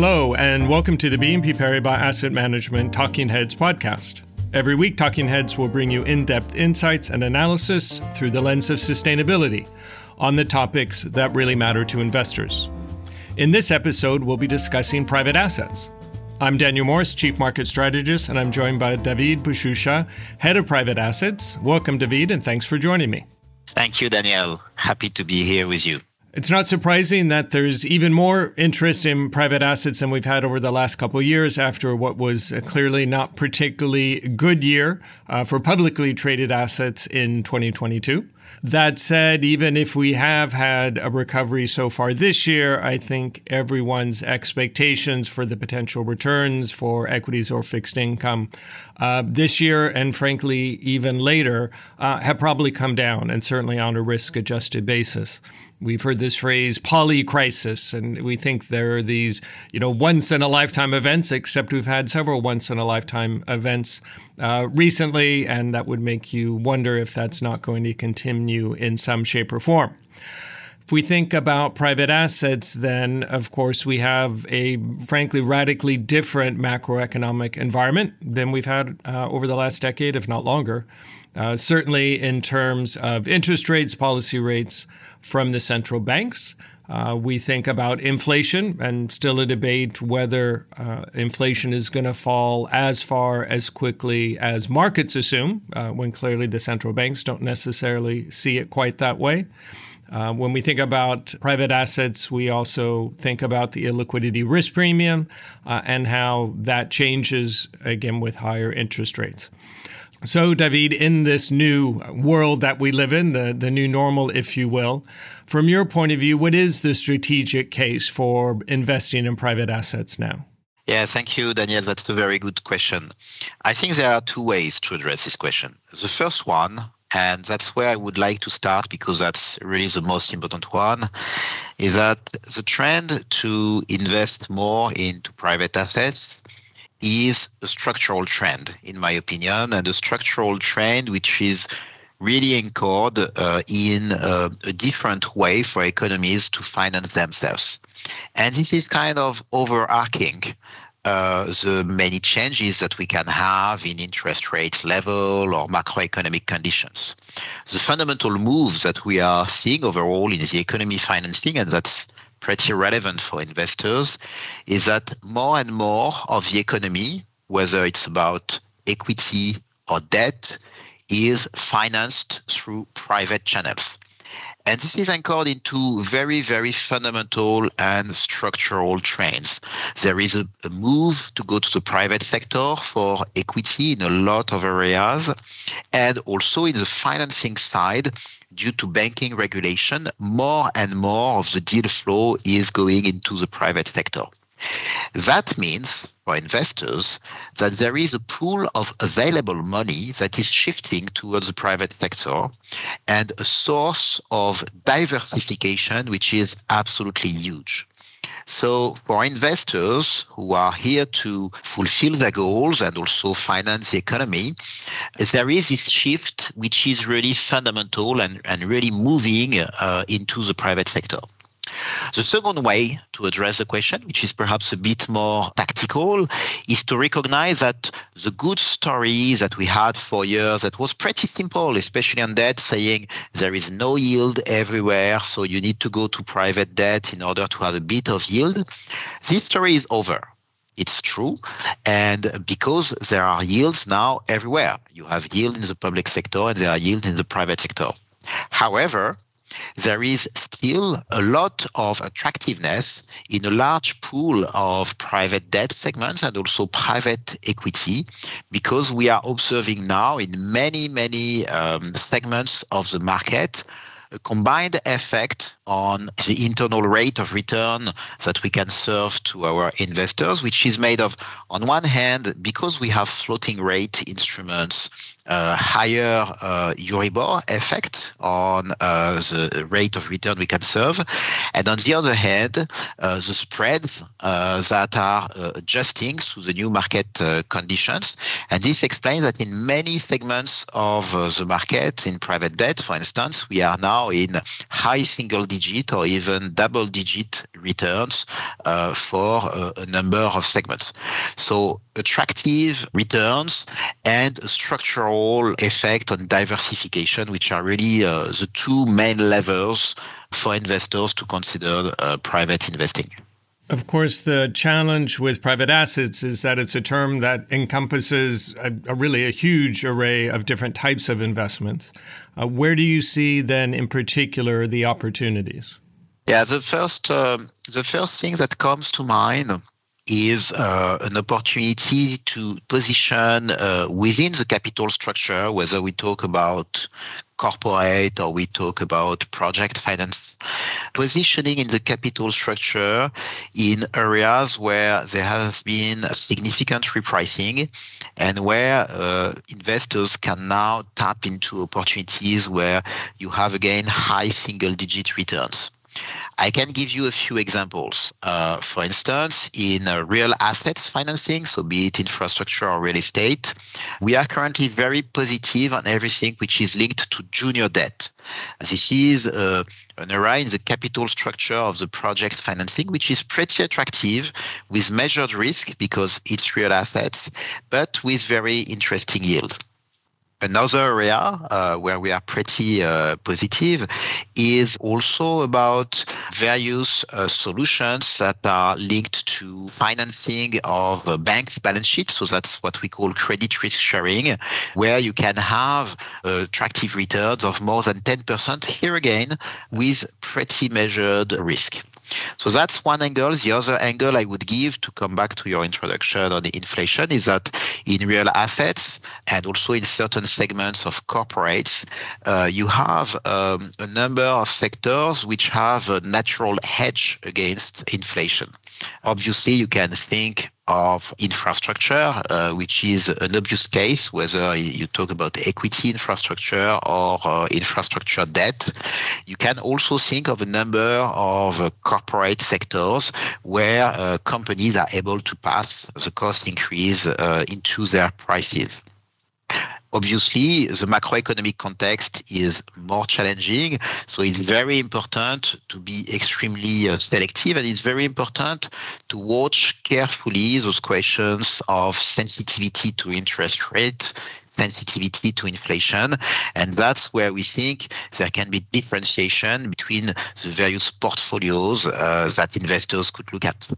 Hello, and welcome to the BNP Paribas Asset Management Talking Heads podcast. Every week, Talking Heads will bring you in depth insights and analysis through the lens of sustainability on the topics that really matter to investors. In this episode, we'll be discussing private assets. I'm Daniel Morris, Chief Market Strategist, and I'm joined by David Bouchoucha, Head of Private Assets. Welcome, David, and thanks for joining me. Thank you, Daniel. Happy to be here with you. It's not surprising that there's even more interest in private assets than we've had over the last couple of years after what was clearly not particularly good year uh, for publicly traded assets in 2022. That said, even if we have had a recovery so far this year, I think everyone's expectations for the potential returns for equities or fixed income uh, this year and frankly even later uh, have probably come down and certainly on a risk adjusted basis. We've heard this phrase poly crisis, and we think there are these, you know, once in a lifetime events, except we've had several once in a lifetime events uh, recently, and that would make you wonder if that's not going to continue in some shape or form. If we think about private assets, then of course we have a frankly radically different macroeconomic environment than we've had uh, over the last decade, if not longer. Uh, certainly in terms of interest rates, policy rates from the central banks. Uh, we think about inflation and still a debate whether uh, inflation is going to fall as far as quickly as markets assume, uh, when clearly the central banks don't necessarily see it quite that way. Uh, when we think about private assets, we also think about the illiquidity risk premium uh, and how that changes again with higher interest rates. So, David, in this new world that we live in, the, the new normal, if you will, from your point of view, what is the strategic case for investing in private assets now? Yeah, thank you, Daniel. That's a very good question. I think there are two ways to address this question. The first one, and that's where I would like to start because that's really the most important one, is that the trend to invest more into private assets is a structural trend, in my opinion, and a structural trend which is really anchored uh, in uh, a different way for economies to finance themselves. And this is kind of overarching uh, the many changes that we can have in interest rates level or macroeconomic conditions. The fundamental moves that we are seeing overall in the economy financing, and that's pretty relevant for investors is that more and more of the economy, whether it's about equity or debt, is financed through private channels. And this is anchored into very, very fundamental and structural trends. There is a, a, move to go to the private sector for equity in a lot of areas. And also in the financing side, due to banking regulation, more and more of the deal flow is going into the private sector. That means for investors that there is a pool of available money that is shifting towards the private sector and a source of diversification which is absolutely huge. So for investors who are here to fulfill their goals and also finance the economy, there is this shift which is really fundamental and, and really moving uh, into the private sector. The second way to address the question, which is perhaps a bit more tactical, is to recognize that the good story that we had for years that was pretty simple, especially on debt, saying there is no yield everywhere, so you need to go to private debt in order to have a bit of yield. This story is over. It's true. And because there are yields now everywhere, you have yield in the public sector and there are yields in the private sector. However, there is still a lot of attractiveness in a large pool of private debt segments and also private equity because we are observing now in many, many um, segments of the market a combined effect on the internal rate of return that we can serve to our investors, which is made of, on one hand, because we have floating rate instruments higher uh, Euribor effect on uh, the rate of return we can serve. And on the other hand, uh, the spreads uh, that are uh, adjusting to the new market conditions. And this explains that in many segments of the market, in private debt, for instance, we are now in high single digit or even double digit returns for a number of segments. So attractive returns and a structural effect on diversification, which are really uh, the two main levers for investors to consider uh, private investing. Of course, the challenge with private assets is that it's a term that encompasses a, a really a huge array of different types of investments. Uh, where do you see then, in particular, the opportunities? Yeah, the first uh, the first thing that comes to mind is uh, an opportunity to position uh, within the capital structure, whether we talk about corporate or we talk about project finance, positioning in the capital structure in areas where there has been significant repricing and where uh, investors can now tap into opportunities where you have again high single digit returns. I can give you a few examples. Uh, for instance, in uh, real assets financing, so be it infrastructure or real estate, we are currently very positive on everything which is linked to junior debt. This is uh, an area in the capital structure of the project financing, which is pretty attractive with measured risk because it's real assets, but with very interesting yield. Another area uh, where we are pretty uh, positive is also about various uh, solutions that are linked to financing of a bank's balance sheet. So that's what we call credit risk sharing, where you can have attractive returns of more than 10% here again with pretty measured risk. So that's one angle. The other angle I would give to come back to your introduction on inflation is that in real assets and also in certain segments of corporates, uh, you have um, a number of sectors which have a natural hedge against inflation. Obviously, you can think of infrastructure, uh, which is an obvious case, whether you talk about equity infrastructure or uh, infrastructure debt. You can also think of a number of uh, corporate sectors where uh, companies are able to pass the cost increase uh, into their prices. Obviously, the macroeconomic context is more challenging, so it's very important to be extremely uh, selective, and it's very important to watch carefully those questions of sensitivity to interest rate, sensitivity to inflation. And that's where we think there can be differentiation between the various portfolios uh, that investors could look at.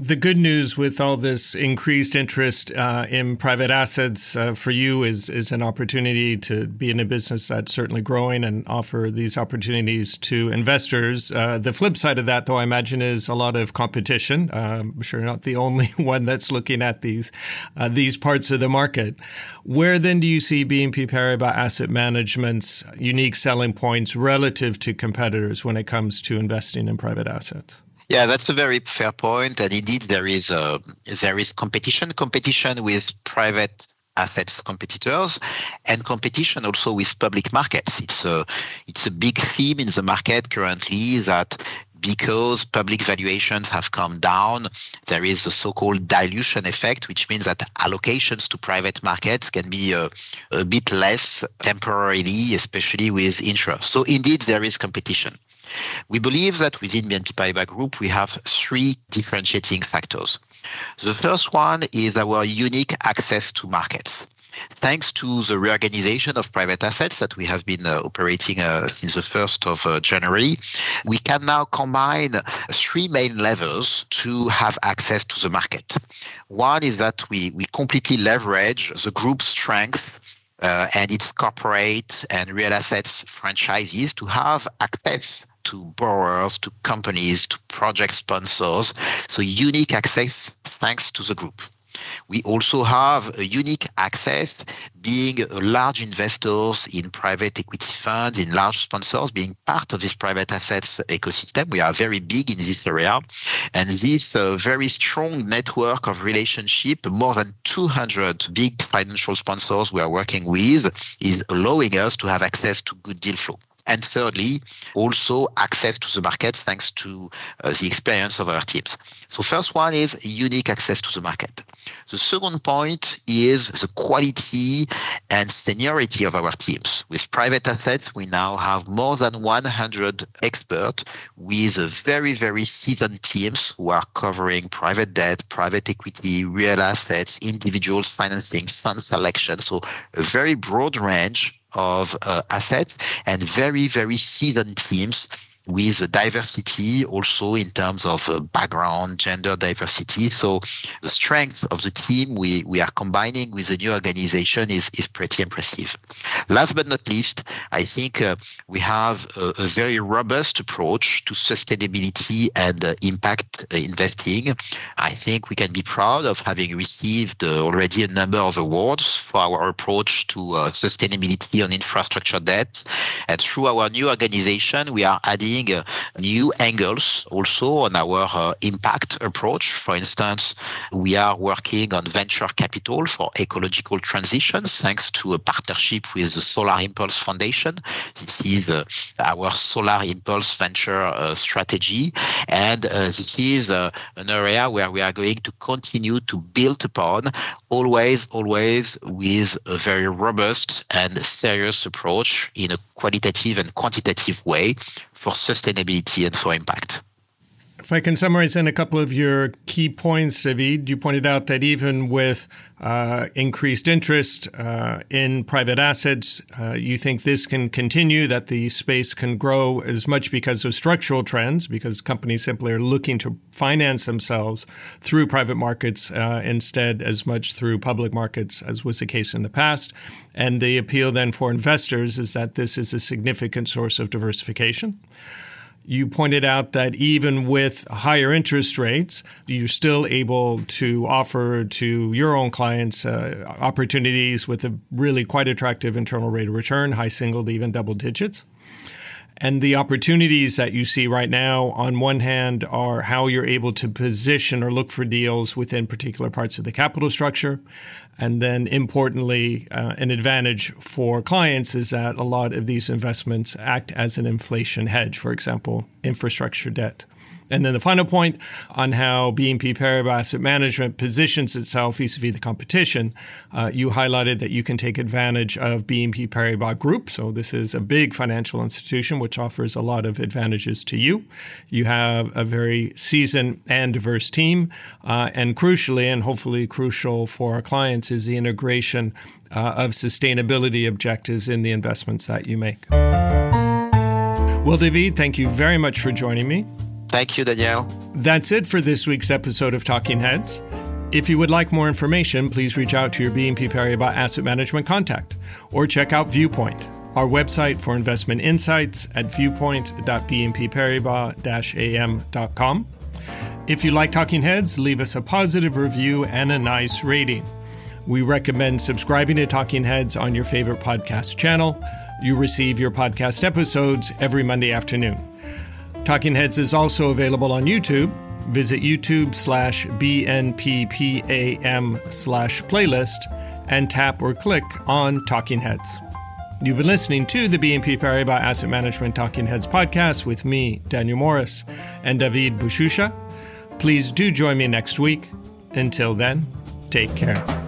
The good news with all this increased interest uh, in private assets uh, for you is is an opportunity to be in a business that's certainly growing and offer these opportunities to investors. Uh, the flip side of that, though, I imagine, is a lot of competition. Uh, I'm sure not the only one that's looking at these uh, these parts of the market. Where then do you see BNP Paribas Asset Management's unique selling points relative to competitors when it comes to investing in private assets? Yeah, that's a very fair point, and indeed there is a, uh, there is competition, competition with private assets competitors, and competition also with public markets. It's a it's a big theme in the market currently that because public valuations have come down, there is the so-called dilution effect, which means that allocations to private markets can be a, a bit less temporarily, especially with interest. So indeed, there is competition. We believe that within BNP Paribas Group, we have three differentiating factors. The first one is our unique access to markets. Thanks to the reorganization of private assets that we have been uh, operating uh, since the 1st of uh, January, we can now combine three main levels to have access to the market. One is that we, we completely leverage the group's strength uh, and its corporate and real assets franchises to have access to borrowers, to companies, to project sponsors. So unique access thanks to the group. We also have a unique access being large investors in private equity funds, in large sponsors, being part of this private assets ecosystem. We are very big in this area. And this uh, very strong network of relationship, more than 200 big financial sponsors we are working with, is allowing us to have access to good deal flow. And thirdly, also access to the markets thanks to uh, the experience of our teams. So first one is unique access to the market. The second point is the quality and seniority of our teams. With private assets, we now have more than 100 experts with very, very seasoned teams who are covering private debt, private equity, real assets, individuals financing, fund selection. So a very broad range of uh, assets and very, very seasoned teams with diversity also in terms of uh, background, gender diversity. So the strength of the team we, we are combining with the new organization is, is pretty impressive. Last but not least, I think uh, we have a, a, very robust approach to sustainability and uh, impact investing. I think we can be proud of having received uh, already a number of awards for our approach to uh, sustainability on infrastructure debt. And through our new organization, we are adding uh, new angles also on our uh, impact approach. For instance, we are working on venture capital for ecological transitions thanks to a partnership with the Solar Impulse Foundation. This is uh, our Solar Impulse venture strategy. And this is an area where we are going to continue to build upon, always, always with a very robust and serious approach in a qualitative and quantitative way for sustainability and for impact. If I can summarize in a couple of your key points, David, you pointed out that even with uh, increased interest uh, in private assets, uh, you think this can continue, that the space can grow as much because of structural trends, because companies simply are looking to finance themselves through private markets uh, instead as much through public markets as was the case in the past. And the appeal then for investors is that this is a significant source of diversification. You pointed out that even with higher interest rates, you're still able to offer to your own clients uh, opportunities with a really quite attractive internal rate of return, high single to even double digits. And the opportunities that you see right now, on one hand, are how you're able to position or look for deals within particular parts of the capital structure. And then, importantly, uh, an advantage for clients is that a lot of these investments act as an inflation hedge, for example, infrastructure debt. And then the final point on how BNP Paribas Asset Management positions itself vis-a-vis the competition. Uh, you highlighted that you can take advantage of BNP Paribas Group. So this is a big financial institution which offers a lot of advantages to you. You have a very seasoned and diverse team, uh, and crucially, and hopefully crucial for our clients, is the integration uh, of sustainability objectives in the investments that you make. Well, David, thank you very much for joining me. Thank you, Daniel. That's it for this week's episode of Talking Heads. If you would like more information, please reach out to your BNP Paribas Asset Management contact or check out Viewpoint, our website for investment insights at viewpoint.bnpparibas-am.com. If you like Talking Heads, leave us a positive review and a nice rating. We recommend subscribing to Talking Heads on your favorite podcast channel. You receive your podcast episodes every Monday afternoon. Talking Heads is also available on YouTube. Visit YouTube slash BNPPAM slash playlist and tap or click on Talking Heads. You've been listening to the BNP Paribas Asset Management Talking Heads podcast with me, Daniel Morris, and David Bouchoucha. Please do join me next week. Until then, take care.